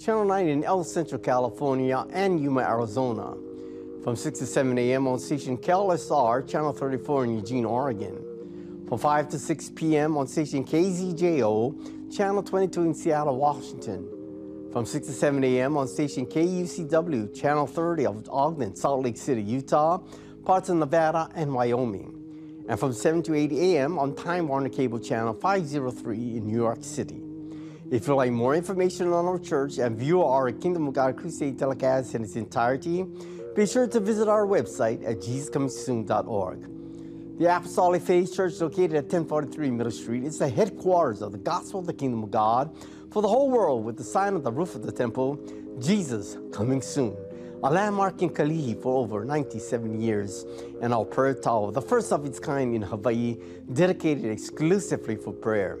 Channel 9 in El Centro, California, and Yuma, Arizona. From 6 to 7 a.m. on station KLSR, Channel 34 in Eugene, Oregon. From 5 to 6 p.m. on station KZJO, Channel 22 in Seattle, Washington. From 6 to 7 a.m. on station KUCW, Channel 30 of Ogden, Salt Lake City, Utah, parts of Nevada, and Wyoming. And from 7 to 8 a.m. on Time Warner Cable Channel 503 in New York City. If you'd like more information on our church and view our Kingdom of God Crusade telecast in its entirety, be sure to visit our website at jesuscomingsoon.org. The Apostolic Faith Church, located at 1043 Middle Street, is the headquarters of the Gospel of the Kingdom of God for the whole world with the sign on the roof of the temple, Jesus Coming Soon. A landmark in Kalihi for over 97 years, and our prayer tower, the first of its kind in Hawaii, dedicated exclusively for prayer.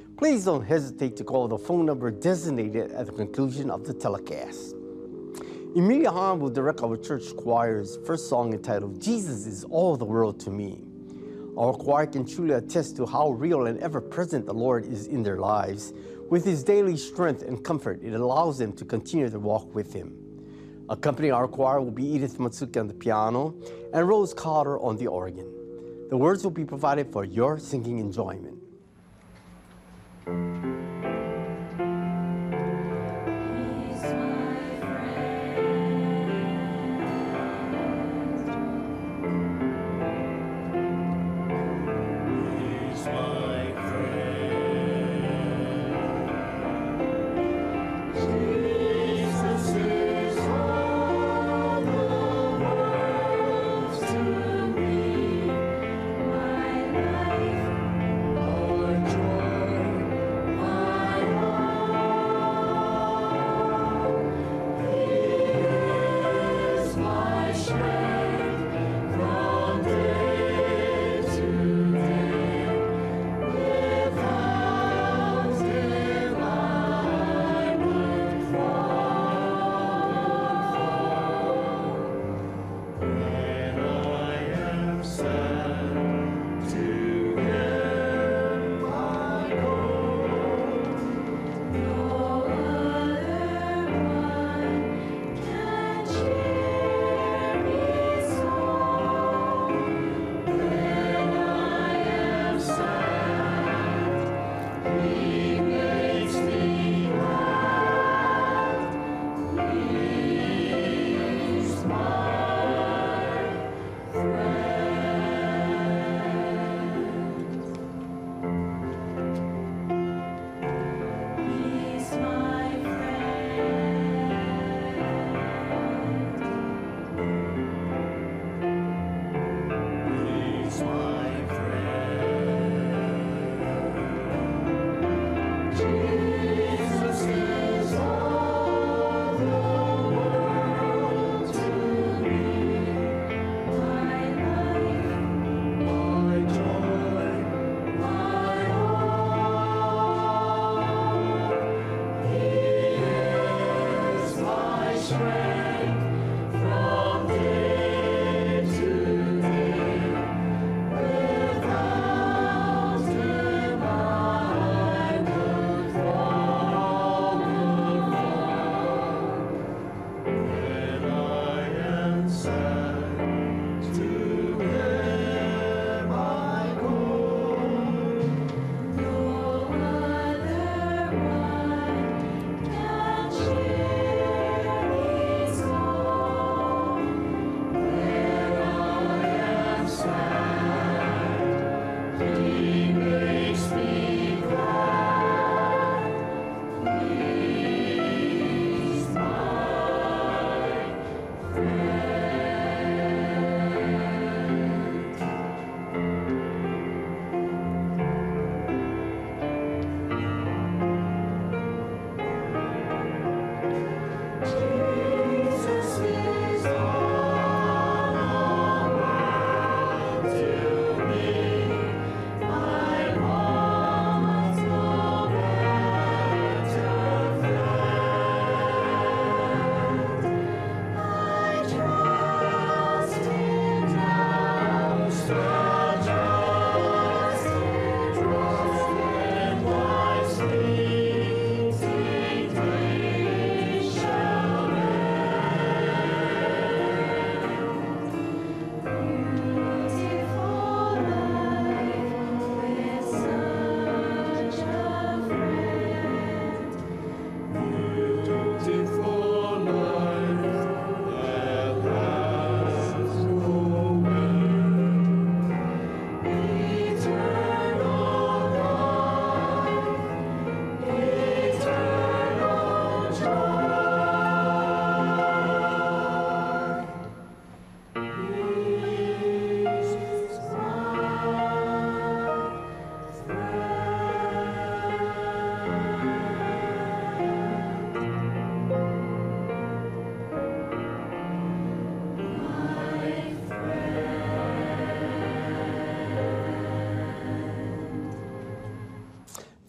please don't hesitate to call the phone number designated at the conclusion of the telecast. Emilia Hahn will direct our church choir's first song entitled Jesus is All the World to Me. Our choir can truly attest to how real and ever present the Lord is in their lives. With His daily strength and comfort, it allows them to continue their walk with Him. Accompanying our choir will be Edith Matsuki on the piano and Rose Carter on the organ. The words will be provided for your singing enjoyment. My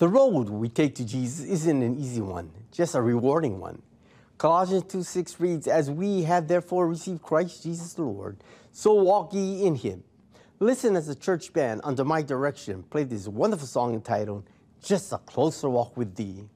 The road we take to Jesus isn't an easy one, just a rewarding one. Colossians 2 6 reads, As we have therefore received Christ Jesus the Lord, so walk ye in him. Listen as the church band, under my direction, play this wonderful song entitled, Just a Closer Walk with Thee.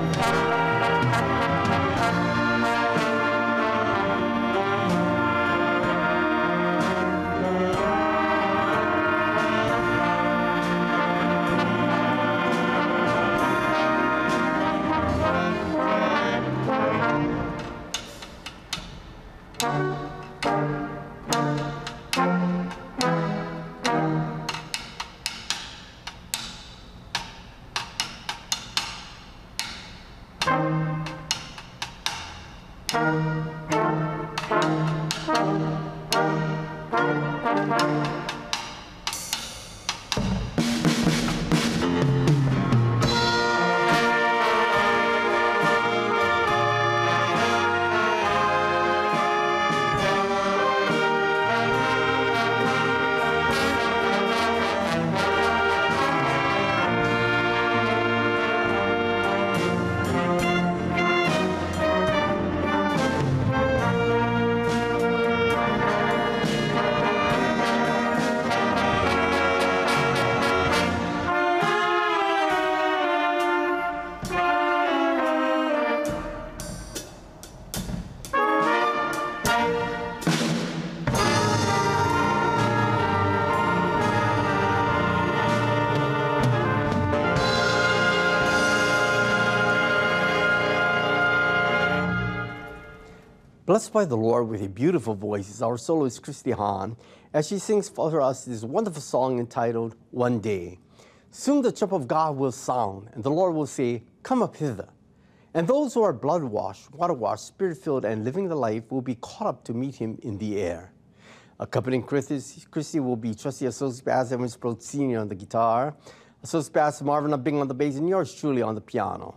Música Blessed by the Lord with a beautiful voice is our soloist Christy Hahn as she sings for us this wonderful song entitled One Day. Soon the trump of God will sound, and the Lord will say, Come up hither. And those who are blood washed, water washed, spirit filled, and living the life will be caught up to meet him in the air. Accompanying Christy will be trusty Associate Pastor Evans Brode Sr. on the guitar, Associate Pastor Marvin Abing on the bass, and yours truly on the piano.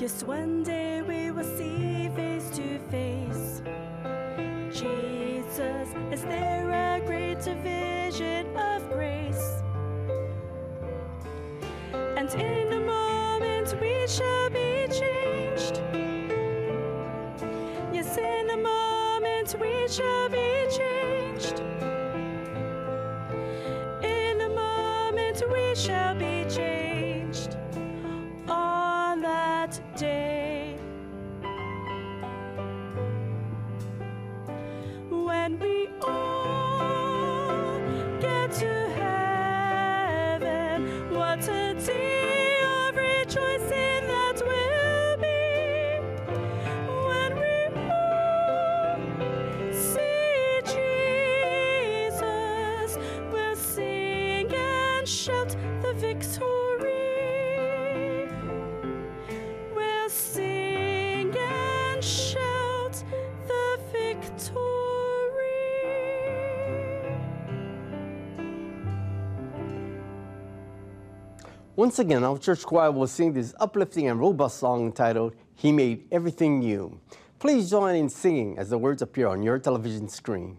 Yes, one day we will see face to face. Jesus, is there a greater vision of grace? And in a moment we shall be changed. Yes, in a moment we shall be changed. In a moment we shall Once again, our church choir will sing this uplifting and robust song entitled He Made Everything New. Please join in singing as the words appear on your television screen.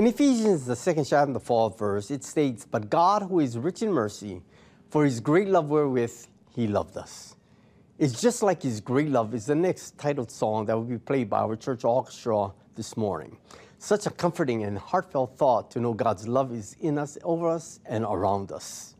In Ephesians, the second chapter and the fourth verse, it states, But God, who is rich in mercy, for his great love wherewith he loved us. It's just like his great love is the next titled song that will be played by our church orchestra this morning. Such a comforting and heartfelt thought to know God's love is in us, over us, and around us.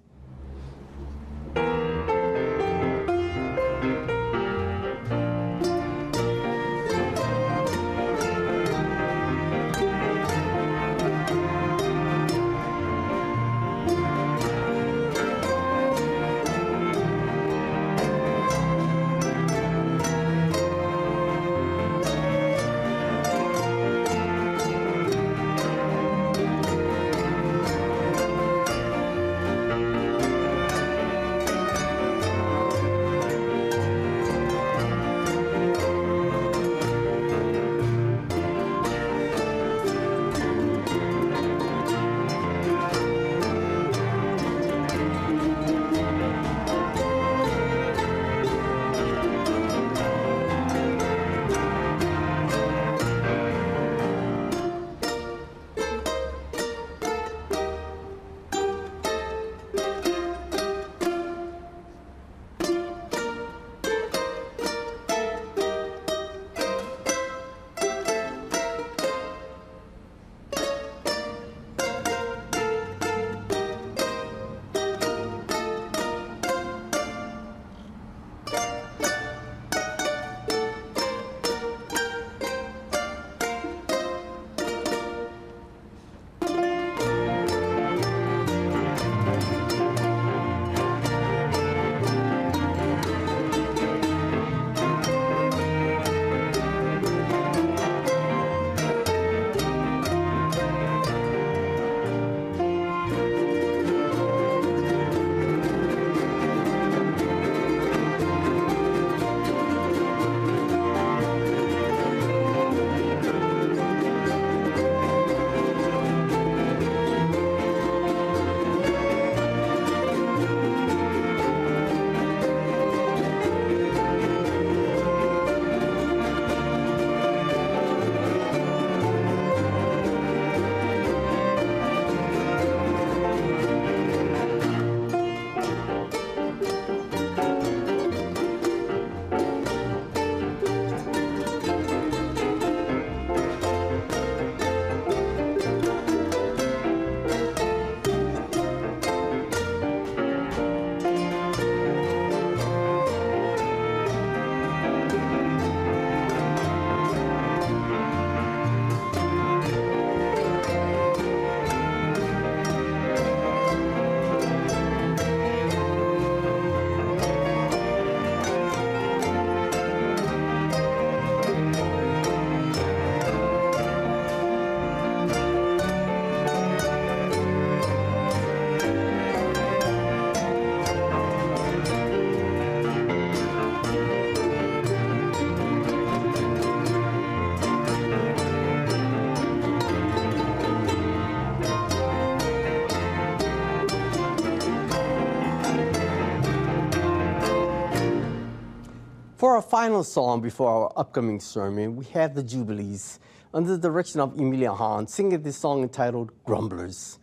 For our final song before our upcoming sermon, we have the Jubilees under the direction of Emilia Hahn singing this song entitled Grumblers.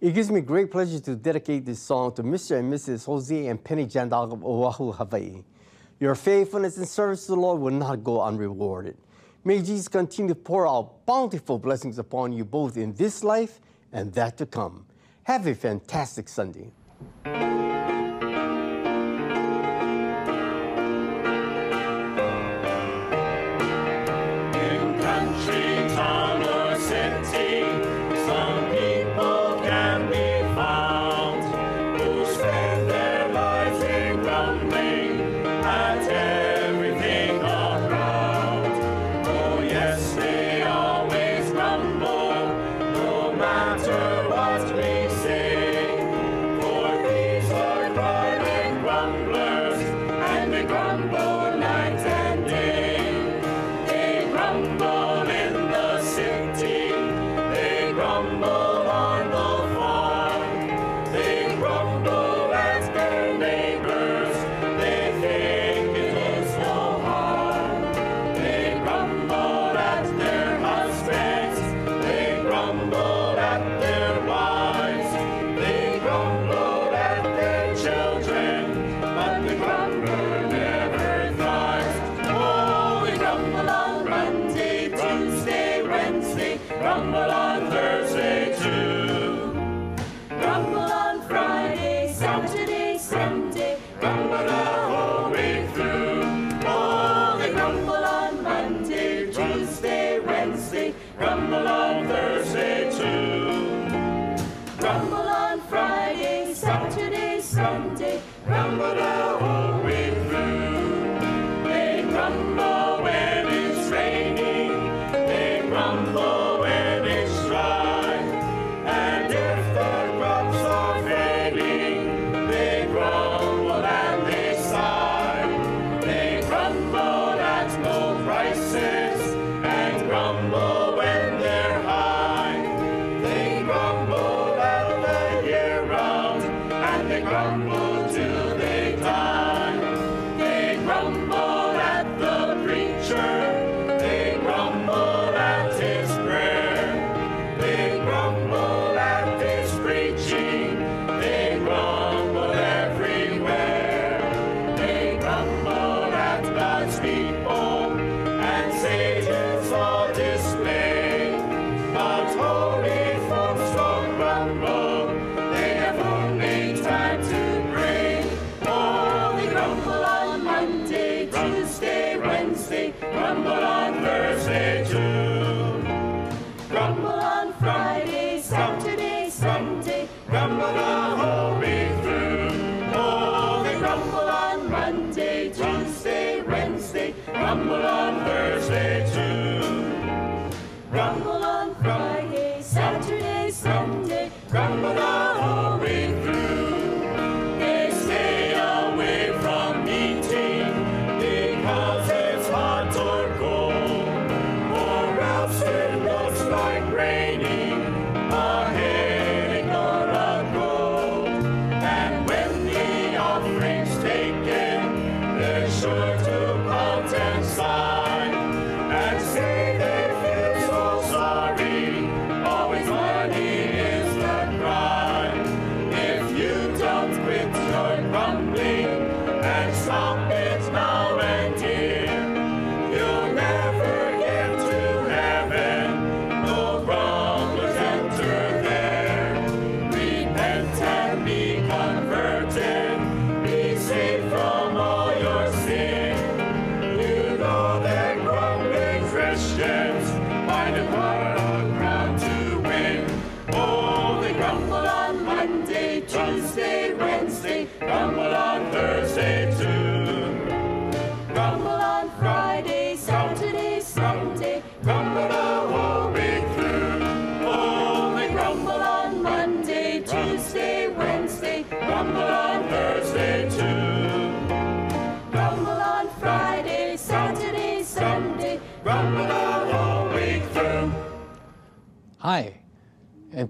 It gives me great pleasure to dedicate this song to Mr. and Mrs. Jose and Penny Jandog of Oahu, Hawaii. Your faithfulness and service to the Lord will not go unrewarded. May Jesus continue to pour out bountiful blessings upon you both in this life and that to come. Have a fantastic Sunday. Rama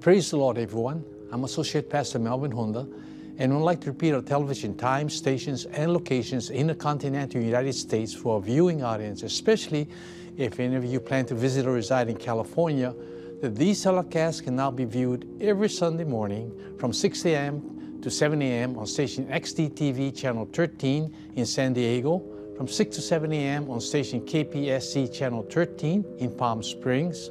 Praise the Lord, everyone. I'm Associate Pastor Melvin Honda, and would like to repeat our television times, stations, and locations in the continental United States for a viewing audience, especially if any of you plan to visit or reside in California, that these telecasts can now be viewed every Sunday morning from 6 a.m. to 7 a.m. on station XDTV Channel 13 in San Diego, from 6 to 7 a.m. on station KPSC Channel 13 in Palm Springs,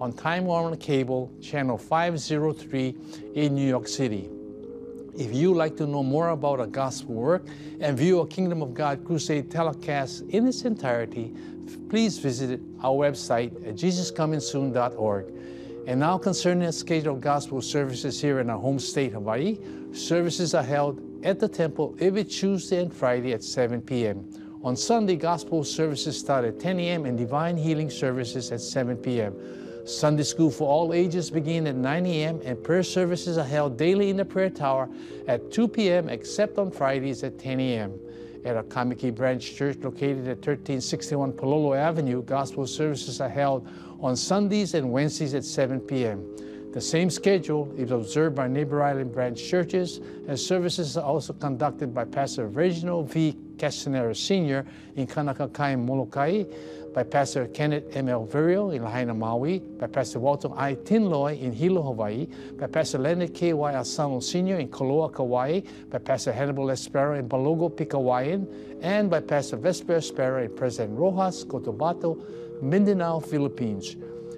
on Time Warner Cable channel 503 in New York City. If you'd like to know more about our gospel work and view a Kingdom of God Crusade telecast in its entirety, please visit our website at jesuscomingsoon.org. And now concerning the schedule of gospel services here in our home state, Hawaii, services are held at the temple every Tuesday and Friday at 7 p.m. On Sunday, gospel services start at 10 a.m. and divine healing services at 7 p.m. Sunday school for all ages begin at 9 a.m. and prayer services are held daily in the prayer tower at 2 p.m. except on Fridays at 10 a.m. At our Kaimuki Branch Church located at 1361 Palolo Avenue, gospel services are held on Sundays and Wednesdays at 7 p.m. The same schedule is observed by neighbor island branch churches, and services are also conducted by Pastor Reginald V. Castanera Sr. in Kaunakakai, Molokai, by Pastor Kenneth M. L. Virio in Lahaina, Maui, by Pastor Walter I. Tinloy in Hilo, Hawaii, by Pastor Leonard K. Y. Asano Sr. in Koloa, Kauai, by Pastor Hannibal Espera in Balogo, Pigcawayan, and by Pastor Vesper Espera in President Roxas, Cotabato, Mindanao, Philippines.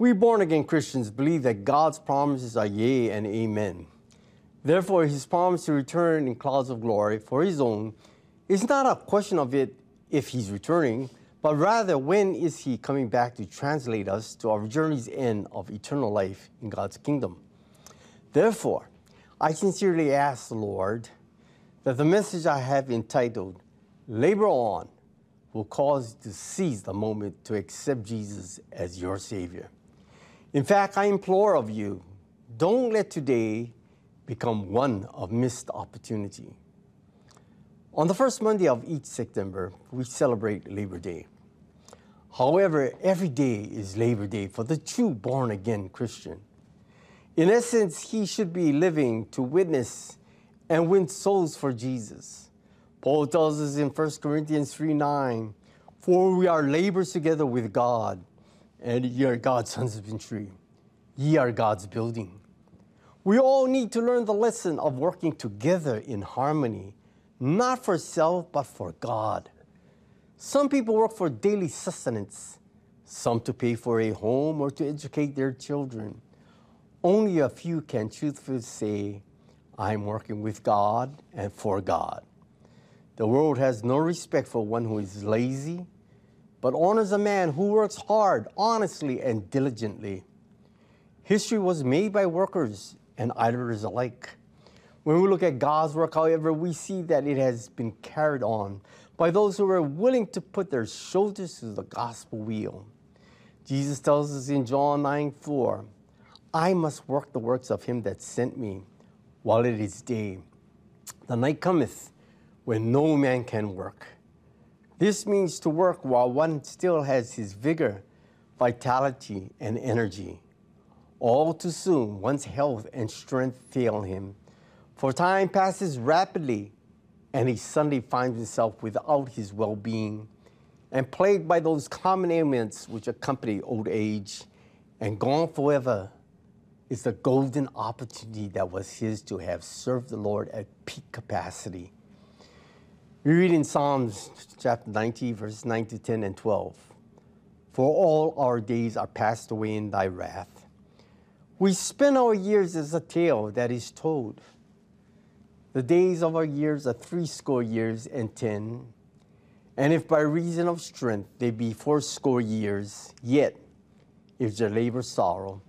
We born again Christians believe that God's promises are yea and amen. Therefore, his promise to return in clouds of glory for his own is not a question of it if he's returning, but rather when is he coming back to translate us to our journey's end of eternal life in God's kingdom. Therefore, I sincerely ask the Lord that the message I have entitled Labor On will cause you to seize the moment to accept Jesus as your Savior. In fact, I implore of you, don't let today become one of missed opportunity. On the first Monday of each September, we celebrate Labor Day. However, every day is Labor Day for the true born again Christian. In essence, he should be living to witness and win souls for Jesus. Paul tells us in 1 Corinthians 3 9, For we are laborers together with God, and ye are God's husbandry. Ye are God's building. We all need to learn the lesson of working together in harmony, not for self, but for God. Some people work for daily sustenance, some to pay for a home or to educate their children. Only a few can truthfully say, I'm working with God and for God. The world has no respect for one who is lazy, but honors a man who works hard, honestly, and diligently. History was made by workers and idlers alike. When we look at God's work, however, we see that it has been carried on by those who were willing to put their shoulders to the gospel wheel. Jesus tells us in John 9 4, I must work the works of him that sent me while it is day. The night cometh when no man can work. This means to work while one still has his vigor, vitality, and energy. All too soon, one's health and strength fail him, for time passes rapidly, and he suddenly finds himself without his well being and plagued by those common ailments which accompany old age, and gone forever is the golden opportunity that was his to have served the Lord at peak capacity. We read in Psalms chapter 90, verses 9 to 10 and 12. For all our days are passed away in thy wrath. We spend our years as a tale that is told. The days of our years are threescore years and ten. And if by reason of strength they be fourscore years, yet is their labor sorrow,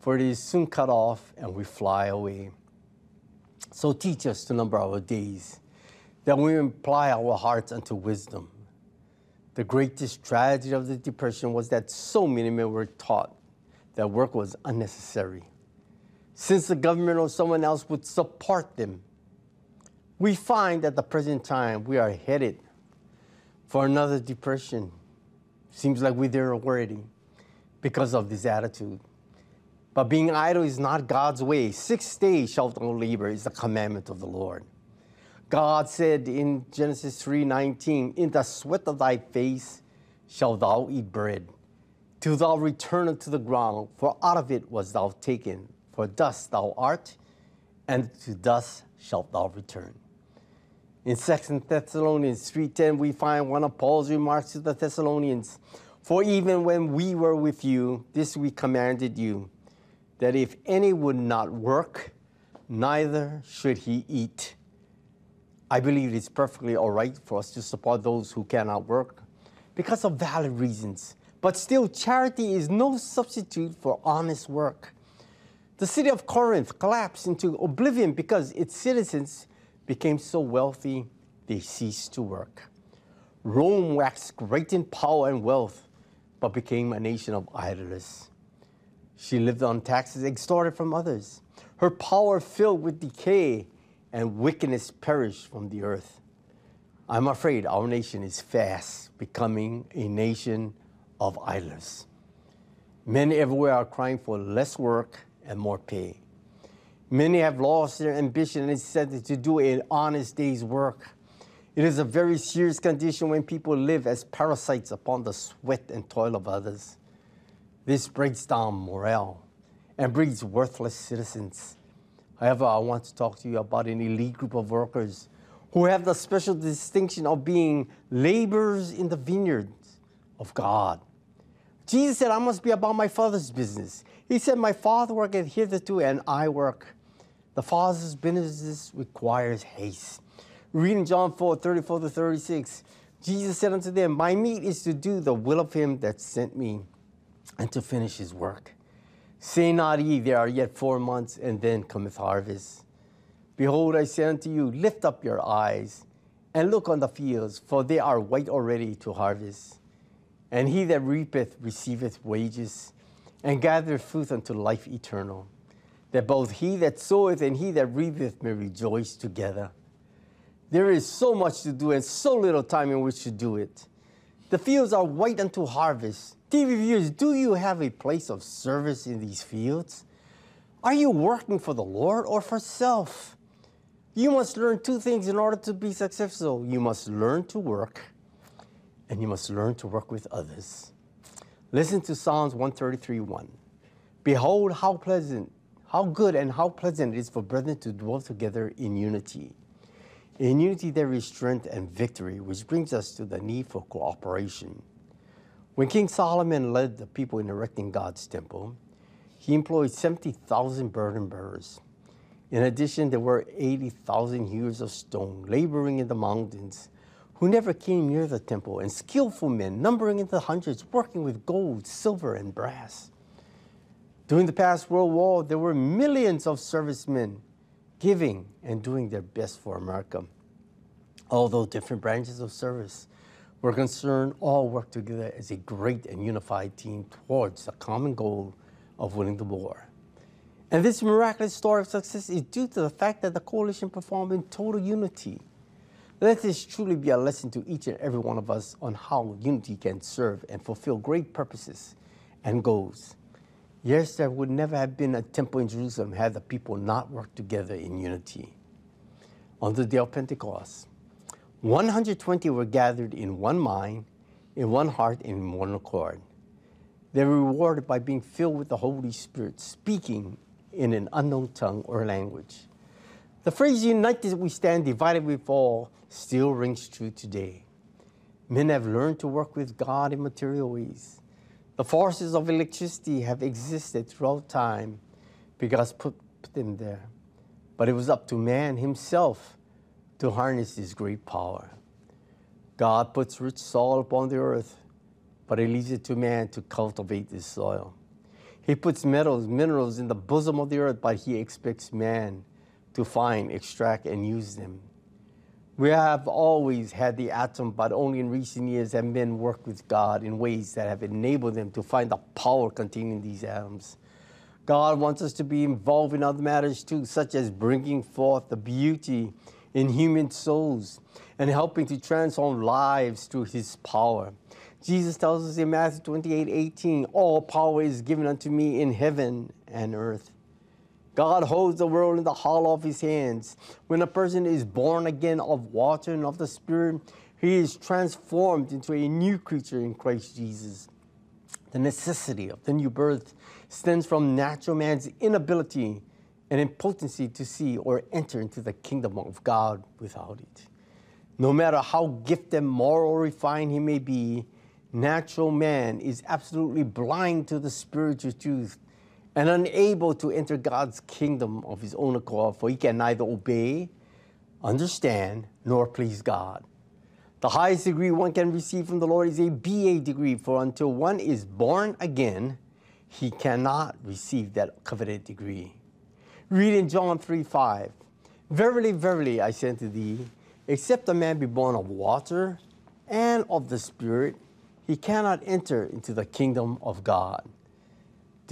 for it is soon cut off and we fly away. So teach us to number our days, that we apply our hearts unto wisdom. The greatest tragedy of the Depression was that so many men were taught that work was unnecessary, since the government or someone else would support them. We find at the present time we are headed for another depression. Seems like we're there already because of this attitude. But being idle is not God's way. Six days shalt thou labor is the commandment of the Lord. God said in Genesis 3:19, "In the sweat of thy face shalt thou eat bread, till thou return unto the ground, for out of it was thou taken, for dust thou art, and to dust shalt thou return." In 2 Thessalonians 3:10 we find one of Paul's remarks to the Thessalonians, "For even when we were with you, this we commanded you, that if any would not work, neither should he eat." I believe it's perfectly all right for us to support those who cannot work because of valid reasons. But still, charity is no substitute for honest work. The city of Corinth collapsed into oblivion because its citizens became so wealthy they ceased to work. Rome waxed great in power and wealth, but became a nation of idlers. She lived on taxes extorted from others. Her power filled with decay, and wickedness perish from the earth. I'm afraid our nation is fast becoming a nation of idlers. Many everywhere are crying for less work and more pay. Many have lost their ambition and incentive to do an honest day's work. It is a very serious condition when people live as parasites upon the sweat and toil of others. This breaks down morale and breeds worthless citizens. However, I want to talk to you about an elite group of workers who have the special distinction of being laborers in the vineyards of God. Jesus said, I must be about my Father's business. He said, My Father worketh hitherto, and I work. The Father's business requires haste. Reading John 4 34 to 36, Jesus said unto them, My meat is to do the will of him that sent me, and to finish his work. Say not ye, there are yet four months, and then cometh harvest. Behold, I say unto you, lift up your eyes, and look on the fields, for they are white already to harvest. And he that reapeth receiveth wages, and gathereth fruit unto life eternal, that both he that soweth and he that reapeth may rejoice together. There is so much to do and so little time in which to do it. The fields are white unto harvest. TV viewers, do you have a place of service in these fields? Are you working for the Lord or for self? You must learn two things in order to be successful. You must learn to work, and you must learn to work with others. Listen to Psalms 133 1. Behold, how pleasant, how good, and how pleasant it is for brethren to dwell together in unity. In unity, there is strength and victory, which brings us to the need for cooperation. When King Solomon led the people in erecting God's temple, he employed 70,000 burden bearers. In addition, there were 80,000 hewers of stone laboring in the mountains who never came near the temple, and skillful men, numbering in the hundreds, working with gold, silver, and brass. During the past World War, there were millions of servicemen giving and doing their best for America. Although different branches of service were concerned, all worked together as a great and unified team towards the common goal of winning the war. And this miraculous story of success is due to the fact that the coalition performed in total unity. Let this truly be a lesson to each and every one of us on how unity can serve and fulfill great purposes and goals. Yes, there would never have been a temple in Jerusalem had the people not worked together in unity. On the day of Pentecost, 120 were gathered in one mind, in one heart, and in one accord. They were rewarded by being filled with the Holy Spirit, speaking in an unknown tongue or language. The phrase united we stand, divided we fall still rings true today. Men have learned to work with God in material ways. The forces of electricity have existed throughout time because put, put them there. But it was up to man himself to harness this great power. God puts rich soil upon the earth, but he leaves it to man to cultivate this soil. He puts metals, minerals in the bosom of the earth, but he expects man to find, extract, and use them. We have always had the atom, but only in recent years have men worked with God in ways that have enabled them to find the power containing these atoms. God wants us to be involved in other matters too, such as bringing forth the beauty in human souls and helping to transform lives through his power. Jesus tells us in Matthew 28 18, All power is given unto me in heaven and earth. God holds the world in the hollow of his hands. When a person is born again of water and of the Spirit, he is transformed into a new creature in Christ Jesus. The necessity of the new birth stems from natural man's inability and impotency to see or enter into the kingdom of God without it. No matter how gifted, moral, or refined he may be, natural man is absolutely blind to the spiritual truth and unable to enter God's kingdom of his own accord, for he can neither obey, understand, nor please God. The highest degree one can receive from the Lord is a BA degree, for until one is born again, he cannot receive that coveted degree. Read in John 3 5. Verily, verily, I say unto thee, except a man be born of water and of the Spirit, he cannot enter into the kingdom of God.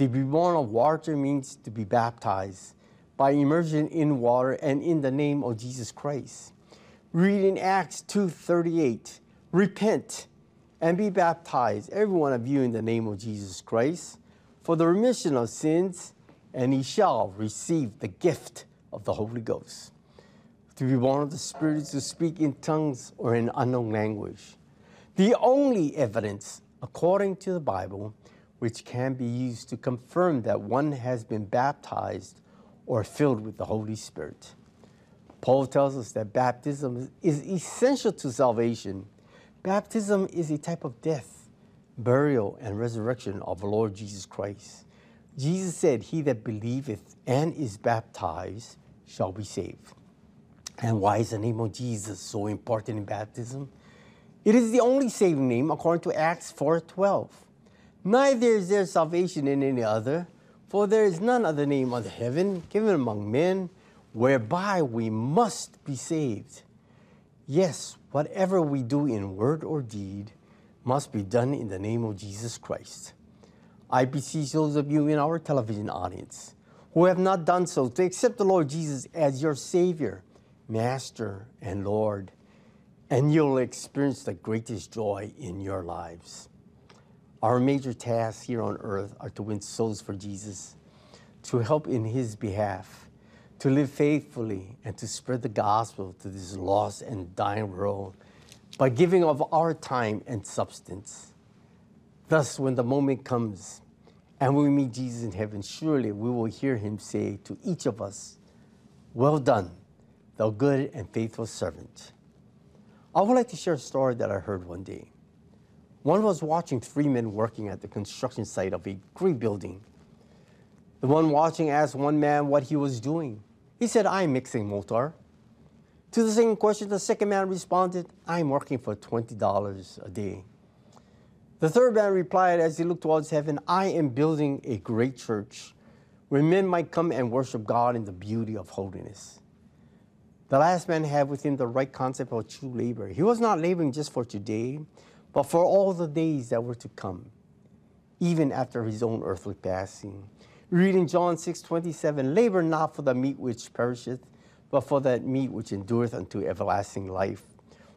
To be born of water means to be baptized by immersion in water and in the name of Jesus Christ. Read in Acts 2:38, repent and be baptized, every one of you in the name of Jesus Christ, for the remission of sins, and ye shall receive the gift of the Holy Ghost. To be born of the Spirit is to speak in tongues or in unknown language. The only evidence, according to the Bible, which can be used to confirm that one has been baptized or filled with the Holy Spirit. Paul tells us that baptism is essential to salvation. Baptism is a type of death, burial, and resurrection of the Lord Jesus Christ. Jesus said, He that believeth and is baptized shall be saved. And why is the name of Jesus so important in baptism? It is the only saving name according to Acts 4:12. Neither is there salvation in any other, for there is none other name under heaven given among men whereby we must be saved. Yes, whatever we do in word or deed must be done in the name of Jesus Christ. I beseech those of you in our television audience who have not done so to accept the Lord Jesus as your Savior, Master, and Lord, and you'll experience the greatest joy in your lives. Our major tasks here on earth are to win souls for Jesus, to help in His behalf, to live faithfully, and to spread the gospel to this lost and dying world by giving of our time and substance. Thus, when the moment comes and we meet Jesus in heaven, surely we will hear Him say to each of us, Well done, thou good and faithful servant. I would like to share a story that I heard one day. One was watching three men working at the construction site of a great building. The one watching asked one man what he was doing. He said, I'm mixing mortar. To the same question, the second man responded, I'm working for $20 a day. The third man replied as he looked towards heaven, I am building a great church where men might come and worship God in the beauty of holiness. The last man had within the right concept of true labor. He was not laboring just for today, but for all the days that were to come, even after his own earthly passing. Reading John 6 27, labor not for the meat which perisheth, but for that meat which endureth unto everlasting life,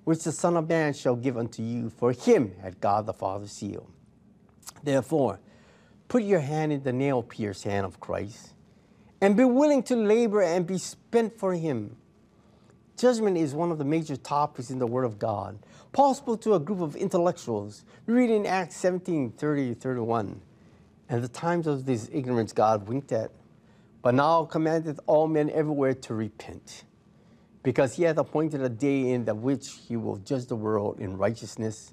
which the Son of Man shall give unto you, for him had God the Father sealed. Therefore, put your hand in the nail pierced hand of Christ, and be willing to labor and be spent for him. Judgment is one of the major topics in the Word of God. Paul spoke to a group of intellectuals. We read in Acts 17 30 31. And the times of this ignorance God winked at, but now commandeth all men everywhere to repent, because he hath appointed a day in the which he will judge the world in righteousness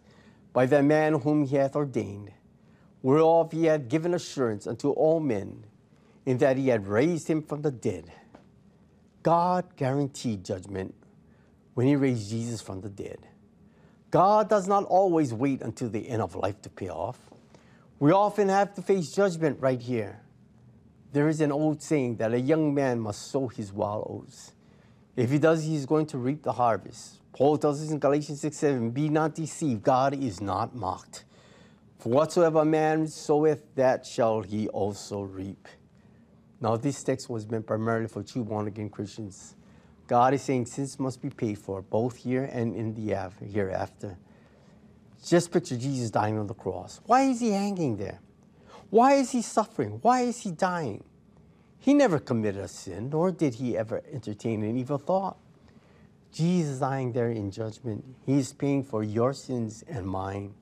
by the man whom he hath ordained, whereof he hath given assurance unto all men, in that he had raised him from the dead. God guaranteed judgment when he raised Jesus from the dead. God does not always wait until the end of life to pay off. We often have to face judgment right here. There is an old saying that a young man must sow his wild oats. If he does, he is going to reap the harvest. Paul tells us in Galatians 6 7, Be not deceived, God is not mocked. For whatsoever a man soweth, that shall he also reap. Now, this text was meant primarily for true born again Christians. God is saying sins must be paid for, both here and in the af- hereafter. Just picture Jesus dying on the cross. Why is he hanging there? Why is he suffering? Why is he dying? He never committed a sin, nor did he ever entertain an evil thought. Jesus dying there in judgment, he is paying for your sins and mine.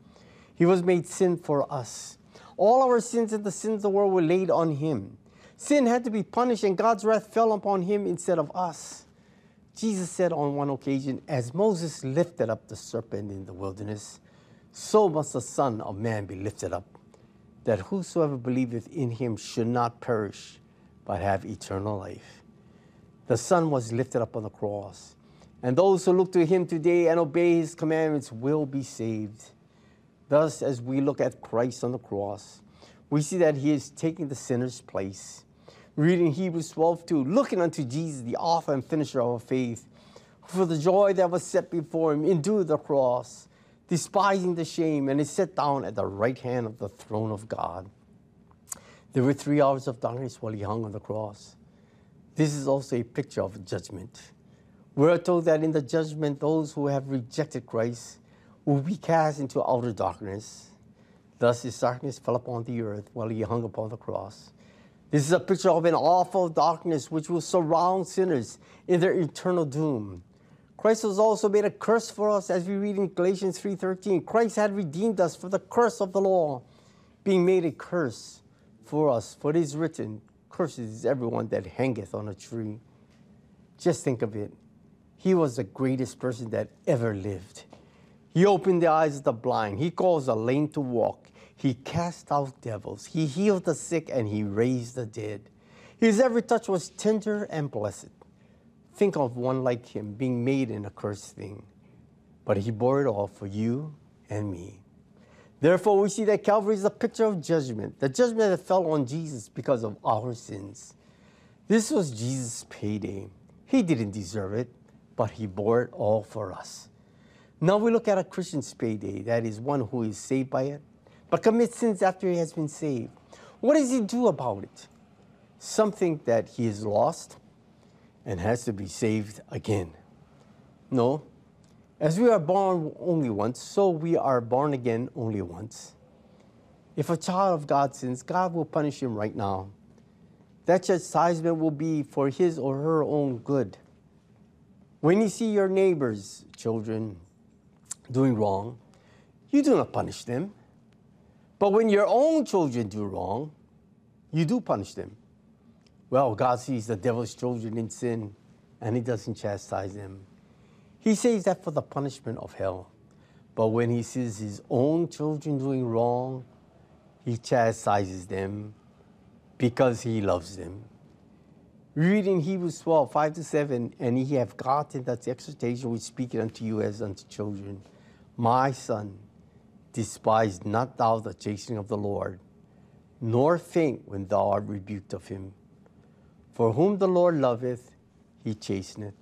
He was made sin for us. All our sins and the sins of the world were laid on him. Sin had to be punished, and God's wrath fell upon him instead of us. Jesus said on one occasion, As Moses lifted up the serpent in the wilderness, so must the Son of Man be lifted up, that whosoever believeth in him should not perish, but have eternal life. The Son was lifted up on the cross, and those who look to him today and obey his commandments will be saved. Thus, as we look at Christ on the cross, we see that he is taking the sinner's place. Reading Hebrews 12 2, looking unto Jesus, the author and finisher of our faith, for the joy that was set before him endured the cross, despising the shame, and is set down at the right hand of the throne of God. There were three hours of darkness while he hung on the cross. This is also a picture of judgment. We are told that in the judgment, those who have rejected Christ will be cast into outer darkness. Thus, his darkness fell upon the earth while he hung upon the cross. This is a picture of an awful darkness which will surround sinners in their eternal doom. Christ was also made a curse for us as we read in Galatians 3:13. Christ had redeemed us from the curse of the law, being made a curse for us. For it is written, Cursed is everyone that hangeth on a tree. Just think of it. He was the greatest person that ever lived. He opened the eyes of the blind. He caused the lame to walk. He cast out devils. He healed the sick and he raised the dead. His every touch was tender and blessed. Think of one like him being made in a cursed thing. But he bore it all for you and me. Therefore, we see that Calvary is a picture of judgment, the judgment that fell on Jesus because of our sins. This was Jesus' payday. He didn't deserve it, but he bore it all for us. Now we look at a Christian's payday, that is, one who is saved by it, but commits sins after he has been saved. What does he do about it? Something that he has lost and has to be saved again. No. As we are born only once, so we are born again only once. If a child of God sins, God will punish him right now. That chastisement will be for his or her own good. When you see your neighbor's children doing wrong, you do not punish them. But when your own children do wrong, you do punish them. Well, God sees the devil's children in sin and he doesn't chastise them. He saves that for the punishment of hell. But when he sees his own children doing wrong, he chastises them because he loves them. Read in Hebrews 12, 5 to 7, and ye have gotten that exhortation which speaketh unto you as unto children. My son, despise not thou the chastening of the Lord, nor faint when thou art rebuked of him. For whom the Lord loveth, he chasteneth,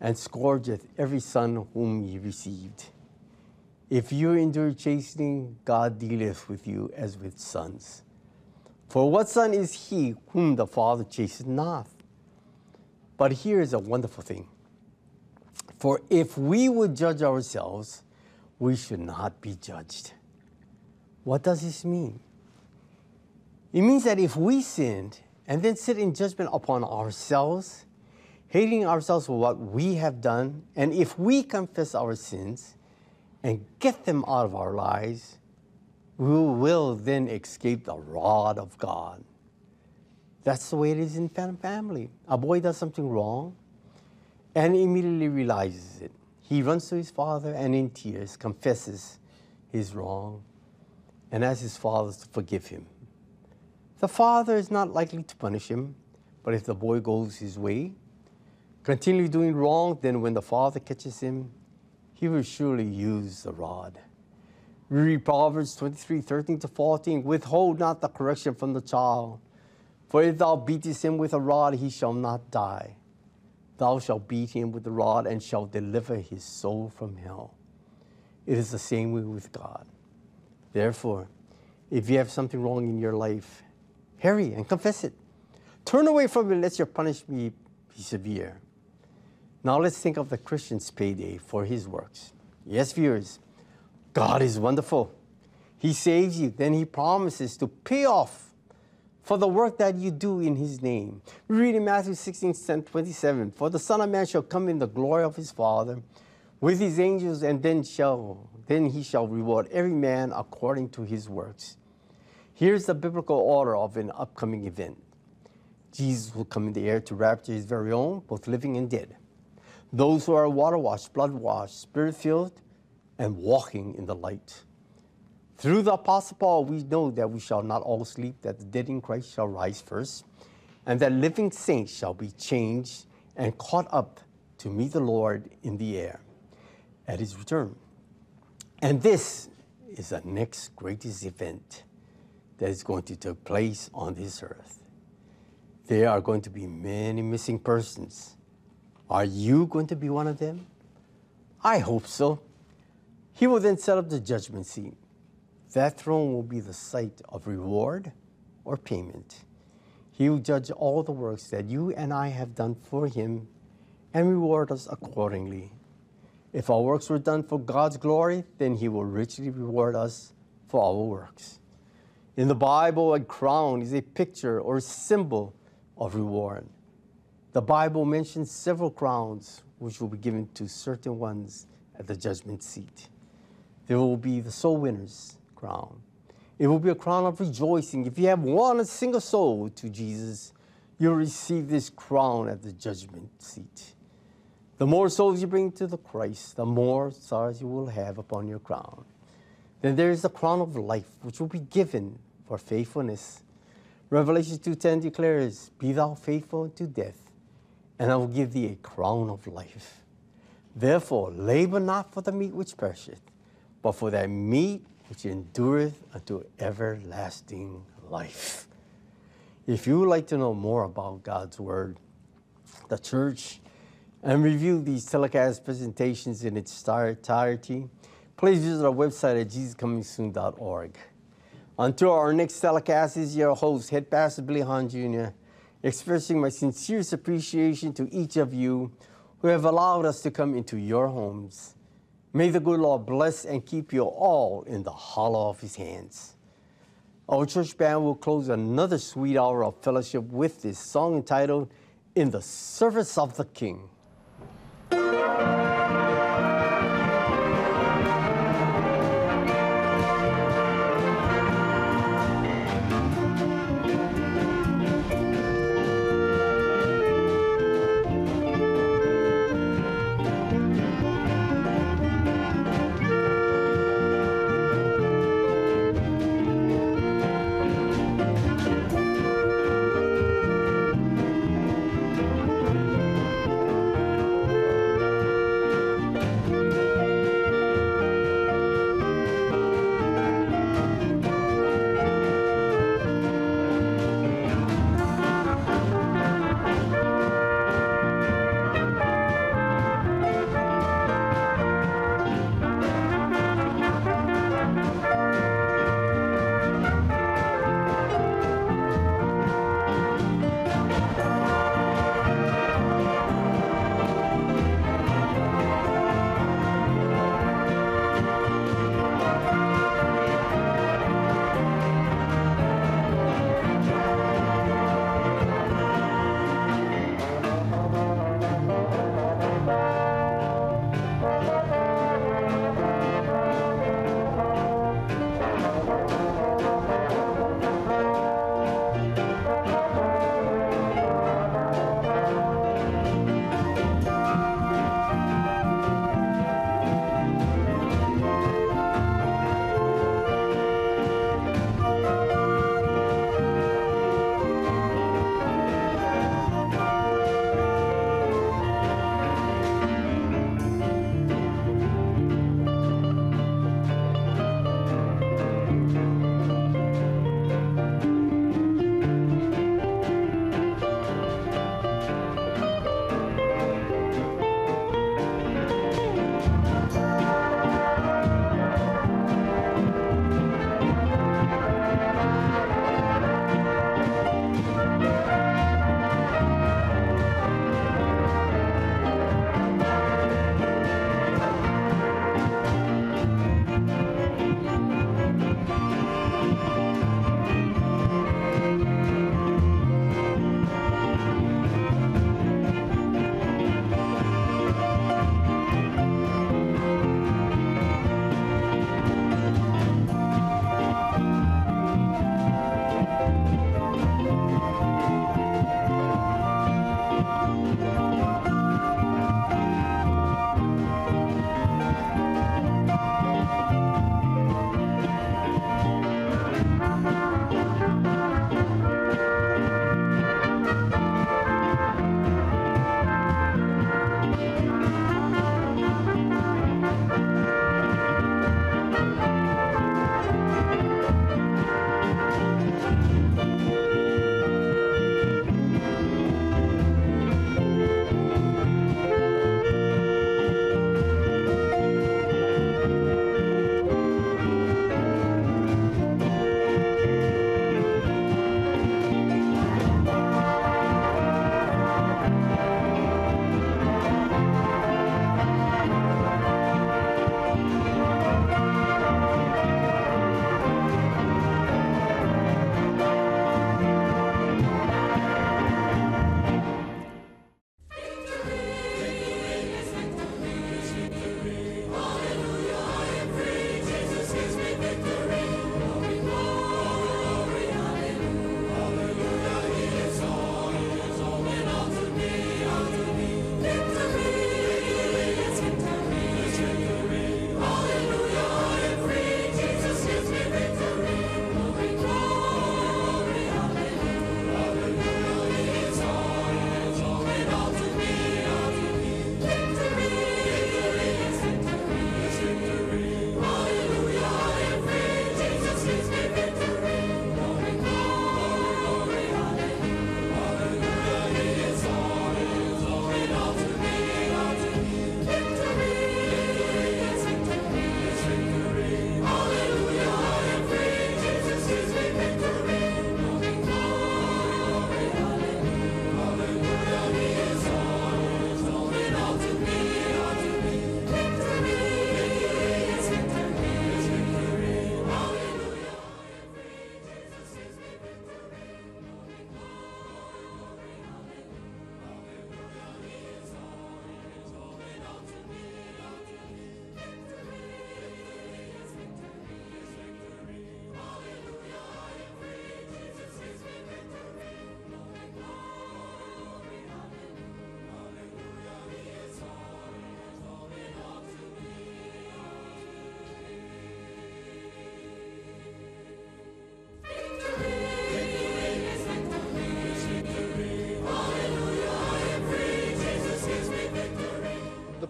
and scourgeth every son whom he received. If you endure chastening, God dealeth with you as with sons. For what son is he whom the Father chasteneth not? But here is a wonderful thing. For if we would judge ourselves, we should not be judged. What does this mean? It means that if we sinned and then sit in judgment upon ourselves, hating ourselves for what we have done, and if we confess our sins and get them out of our lives, we will then escape the rod of God. That's the way it is in family. A boy does something wrong and immediately realizes it. He runs to his father and in tears confesses his wrong and asks his father to forgive him. The father is not likely to punish him, but if the boy goes his way, continue doing wrong, then when the father catches him, he will surely use the rod. We read Proverbs 23 13 to 14 Withhold not the correction from the child, for if thou beatest him with a rod, he shall not die. Thou shalt beat him with the rod and shalt deliver his soul from hell. It is the same way with God. Therefore, if you have something wrong in your life, hurry and confess it. Turn away from it, lest your punishment be severe. Now let's think of the Christian's payday for his works. Yes, viewers, God is wonderful. He saves you, then he promises to pay off for the work that you do in his name. We read in Matthew 16, 10, 27, For the Son of Man shall come in the glory of his Father with his angels, and then shall then he shall reward every man according to his works. Here's the biblical order of an upcoming event. Jesus will come in the air to rapture his very own, both living and dead. Those who are water washed, blood washed, spirit filled, and walking in the light. Through the Apostle Paul, we know that we shall not all sleep, that the dead in Christ shall rise first, and that living saints shall be changed and caught up to meet the Lord in the air at his return. And this is the next greatest event that is going to take place on this earth. There are going to be many missing persons. Are you going to be one of them? I hope so. He will then set up the judgment seat. That throne will be the site of reward or payment. He will judge all the works that you and I have done for him and reward us accordingly. If our works were done for God's glory, then he will richly reward us for our works. In the Bible, a crown is a picture or symbol of reward. The Bible mentions several crowns which will be given to certain ones at the judgment seat. There will be the soul winner's crown. It will be a crown of rejoicing. If you have won a single soul to Jesus, you'll receive this crown at the judgment seat. The more souls you bring to the Christ, the more stars you will have upon your crown. Then there is the crown of life, which will be given for faithfulness. Revelation 2.10 declares, Be thou faithful unto death, and I will give thee a crown of life. Therefore, labor not for the meat which perisheth, but for that meat which endureth unto everlasting life. If you would like to know more about God's Word, the church, and review these telecast presentations in its entirety, please visit our website at jesuscomingsoon.org. Until our next telecast is your host, Head Pastor Billy Hahn Jr., expressing my sincerest appreciation to each of you who have allowed us to come into your homes. May the good Lord bless and keep you all in the hollow of his hands. Our church band will close another sweet hour of fellowship with this song entitled In the Service of the King.